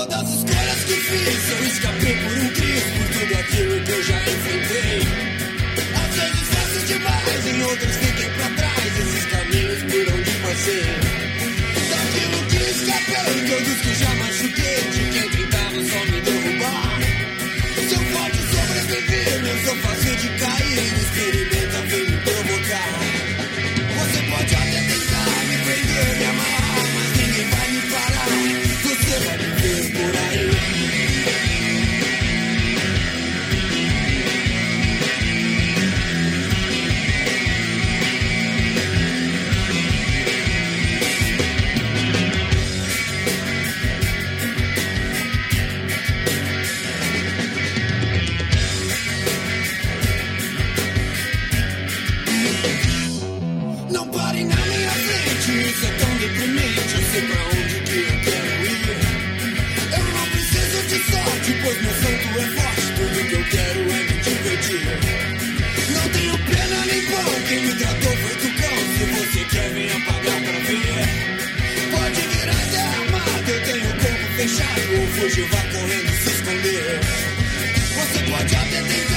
todas as escolhas que fiz. Eu escapei por um triz, por tudo aquilo que eu já enfrentei. Às vezes faço demais, em outras fiquei pra trás. Esses caminhos por onde passei. não Nobody na minha frente, isso é tão deprimente. Eu sei pra onde que eu quero ir. Eu não preciso de sorte, pois meu santo é forte. Tudo que eu quero é me divertir. Não tenho pena nem pão, quem me tratou foi do cão. Se você quer, me pagar pra ver. Pode vir até armado, eu tenho o corpo fechado. Fugir, vá correndo se esconder. Você pode até tentar.